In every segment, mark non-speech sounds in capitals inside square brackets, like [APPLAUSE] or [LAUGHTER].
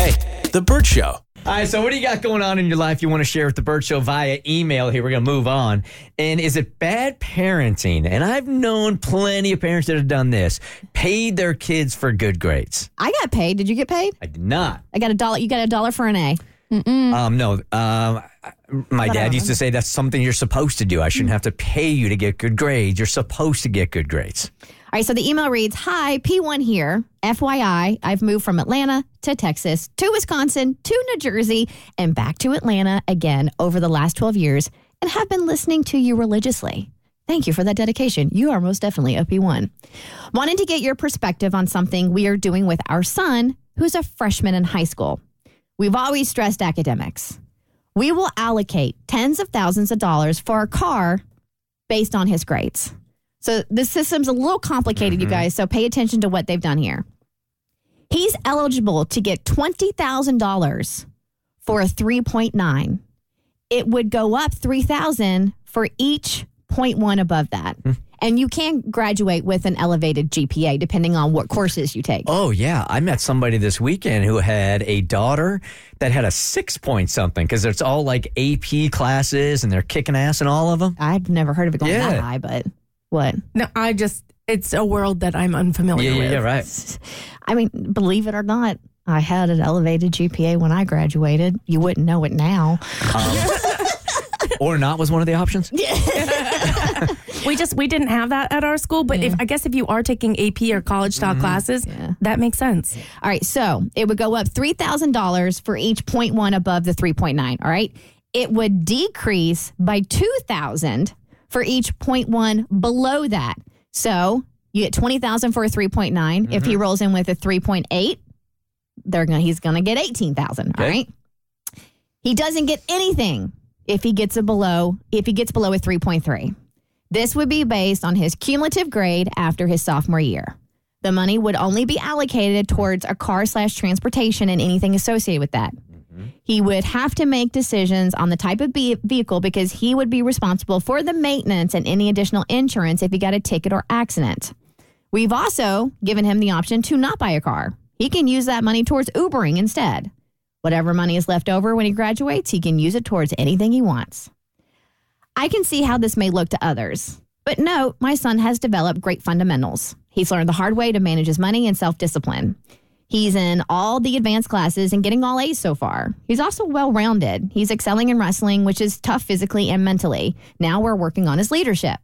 Hey, The Bert Show. all right, so what do you got going on in your life you want to share with the Bert Show via email? Here, we're going to move on. And is it bad parenting? And I've known plenty of parents that have done this, paid their kids for good grades. I got paid. Did you get paid? I did not. I got a dollar. You got a dollar for an A. Um, no, um, my dad used to say that's something you're supposed to do. I shouldn't have to pay you to get good grades. You're supposed to get good grades. All right, so the email reads Hi, P1 here. FYI, I've moved from Atlanta to Texas to Wisconsin to New Jersey and back to Atlanta again over the last 12 years and have been listening to you religiously. Thank you for that dedication. You are most definitely a P1. Wanted to get your perspective on something we are doing with our son, who's a freshman in high school. We've always stressed academics. We will allocate tens of thousands of dollars for a car based on his grades. So the system's a little complicated, you mm-hmm. guys. So pay attention to what they've done here. He's eligible to get $20,000 for a 3.9. It would go up 3,000 for each 0.1 above that. Hmm. And you can graduate with an elevated GPA depending on what courses you take. Oh, yeah. I met somebody this weekend who had a daughter that had a six point something because it's all like AP classes and they're kicking ass in all of them. I've never heard of it going Yeah. that high, but what? No, I just, it's a world that I'm unfamiliar Yeah, yeah, with. yeah, right. I mean, believe it or not, I had an elevated GPA when I graduated. You wouldn't know it now. Um, [LAUGHS] or not was one of the options. [LAUGHS] We just, we didn't have that at our school, but if, I guess if you are taking AP or college style mm-hmm. classes, that makes sense. All right, so it would go up $3,000 for each 0.1 above the 3.9, all right? It would decrease by 2000 for each 0.1 below that. So you get 20,000 for a 3.9. If he mm-hmm. rolls in with a 3.8, they're gonna he's going to get 18,000, all Okay. right? He doesn't get anything if he gets a below if he gets below a 3.3. This would be based on his cumulative grade after his sophomore year. The money would only be allocated towards a car slash transportation and anything associated with that. He would have to make decisions on the type of be- vehicle because he would be responsible for the maintenance and any additional insurance if he got a ticket or accident. We've also given him the option to not buy a car. He can use that money towards Ubering instead. Whatever money is left over when he graduates, he can use it towards anything he wants. I can see how this may look to others. But note, my son has developed great fundamentals. He's learned the hard way to manage his money and self discipline. He's in all the advanced classes and getting all A's so far. He's also well rounded. He's excelling in wrestling, which is tough physically and mentally. Now we're working on his leadership.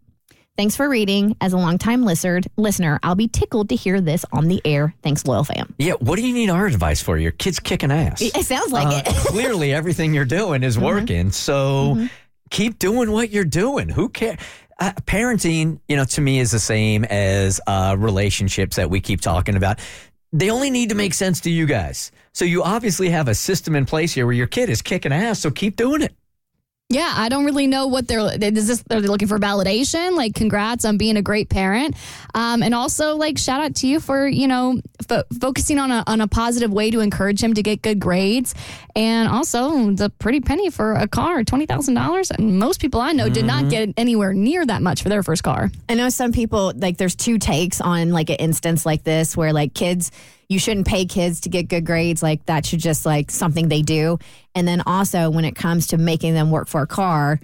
Thanks for reading. As a longtime listener, listener, I'll be tickled to hear this on the air. Thanks, loyal fam. Yeah, what do you need our advice for? Your kid's kicking ass. It sounds like Uh, it. Mm-hmm. [LAUGHS] clearly, everything you're doing is working. So keep doing what you're doing. Who cares? Uh, parenting, you know, to me is the same as uh, relationships that we keep talking about. They only need to make sense to you guys. So you obviously have a system in place here where your kid is kicking ass. So keep doing it. Yeah, I don't really know what they're. Is this? Are they looking for validation? Like, congrats on being a great parent, um, and also like shout out to you for you know fo- focusing on a on a positive way to encourage him to get good grades, and also the pretty penny for a car, twenty thousand dollars. And most people I know did not get anywhere near that much for their first car. I know some people like there's two takes on like an instance like this where like kids you shouldn't pay kids to get good grades like that should just like something they do and then also when it comes to making them work for a car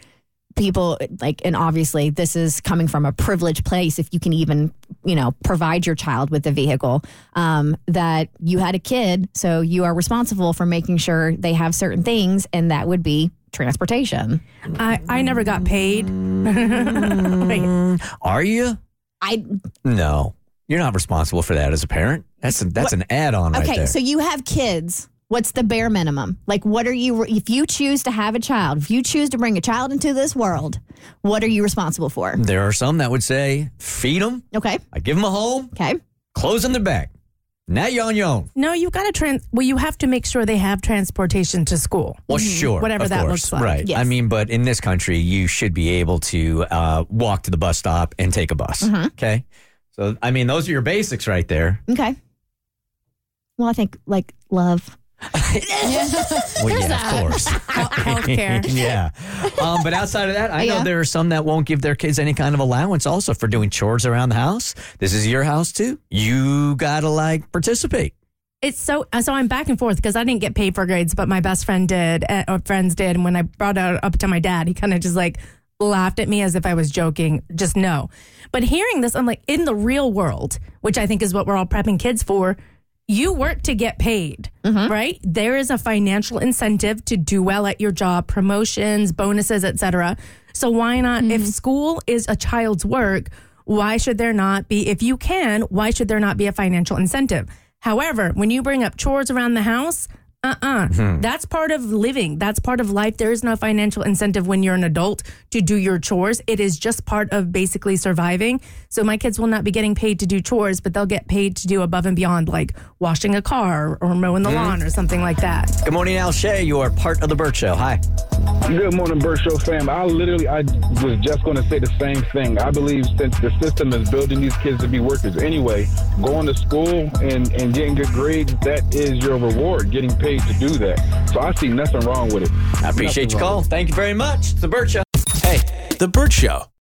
people like and obviously this is coming from a privileged place if you can even you know provide your child with a vehicle um, that you had a kid so you are responsible for making sure they have certain things and that would be transportation I, I never got paid. [LAUGHS] Wait, Are you? i No. You're not responsible for that as a parent. That's a, that's an add on right there. Okay, there. so you have kids. What's the bare minimum? Like, what are you, if you choose to have a child, if you choose to bring a child into this world, what are you responsible for? there are some that would say, feed them. Okay, I give them a home, okay. clothes on their back. Now you're on your own. No, you've got to trans. Well, you have to make sure they have transportation to school. Well, sure. Whatever of that course, looks like. Right. Yes. I mean, but in this country, you should be able to uh, walk to the bus stop and take a bus. Mm-hmm. Okay. So, I mean, those are your basics right there. Okay. Well, I think like love. [LAUGHS] Well, yeah, of course. [LAUGHS] Healthcare. [LAUGHS] yeah. Um, but outside of that, I know Yeah. there are some that won't give their kids any kind of allowance also for doing chores around the house. This is your house too. You got to like participate. It's so so I'm back and forth because I didn't get paid for grades, but my best friend did, uh, or friends did. And when I brought it up to my dad, he kind of just like laughed at me as if I was joking. Just no. But hearing this, I'm like, in the real world, which I think is what we're all prepping kids for. You work to get paid, mm-hmm. right? There is a financial incentive to do well at your job, promotions, bonuses, etc. So why not? If mm-hmm. school is a child's work, why should there not be? If you can, why should there not be a financial incentive? However, when you bring up chores around the house, uh uh That's part of living. That's part of life. There is no financial incentive when you're an adult to do your chores. It is just part of basically surviving. So my kids will not be getting paid to do chores, but they'll get paid to do above and beyond, like washing a car or mowing the lawn or something like that. Good morning, Al Shay. You are part of the Bert Show. Hi. Good morning, Bert Show fam. I literally, I was just going to say the same thing. I believe since the system is building these kids to be workers anyway, going to school and, and getting good grades, that is your reward, getting paid to do that. So I see nothing wrong with it. I appreciate Nothing your call. Thank you very much. It's the Bert Show. Hey, The Bert Show.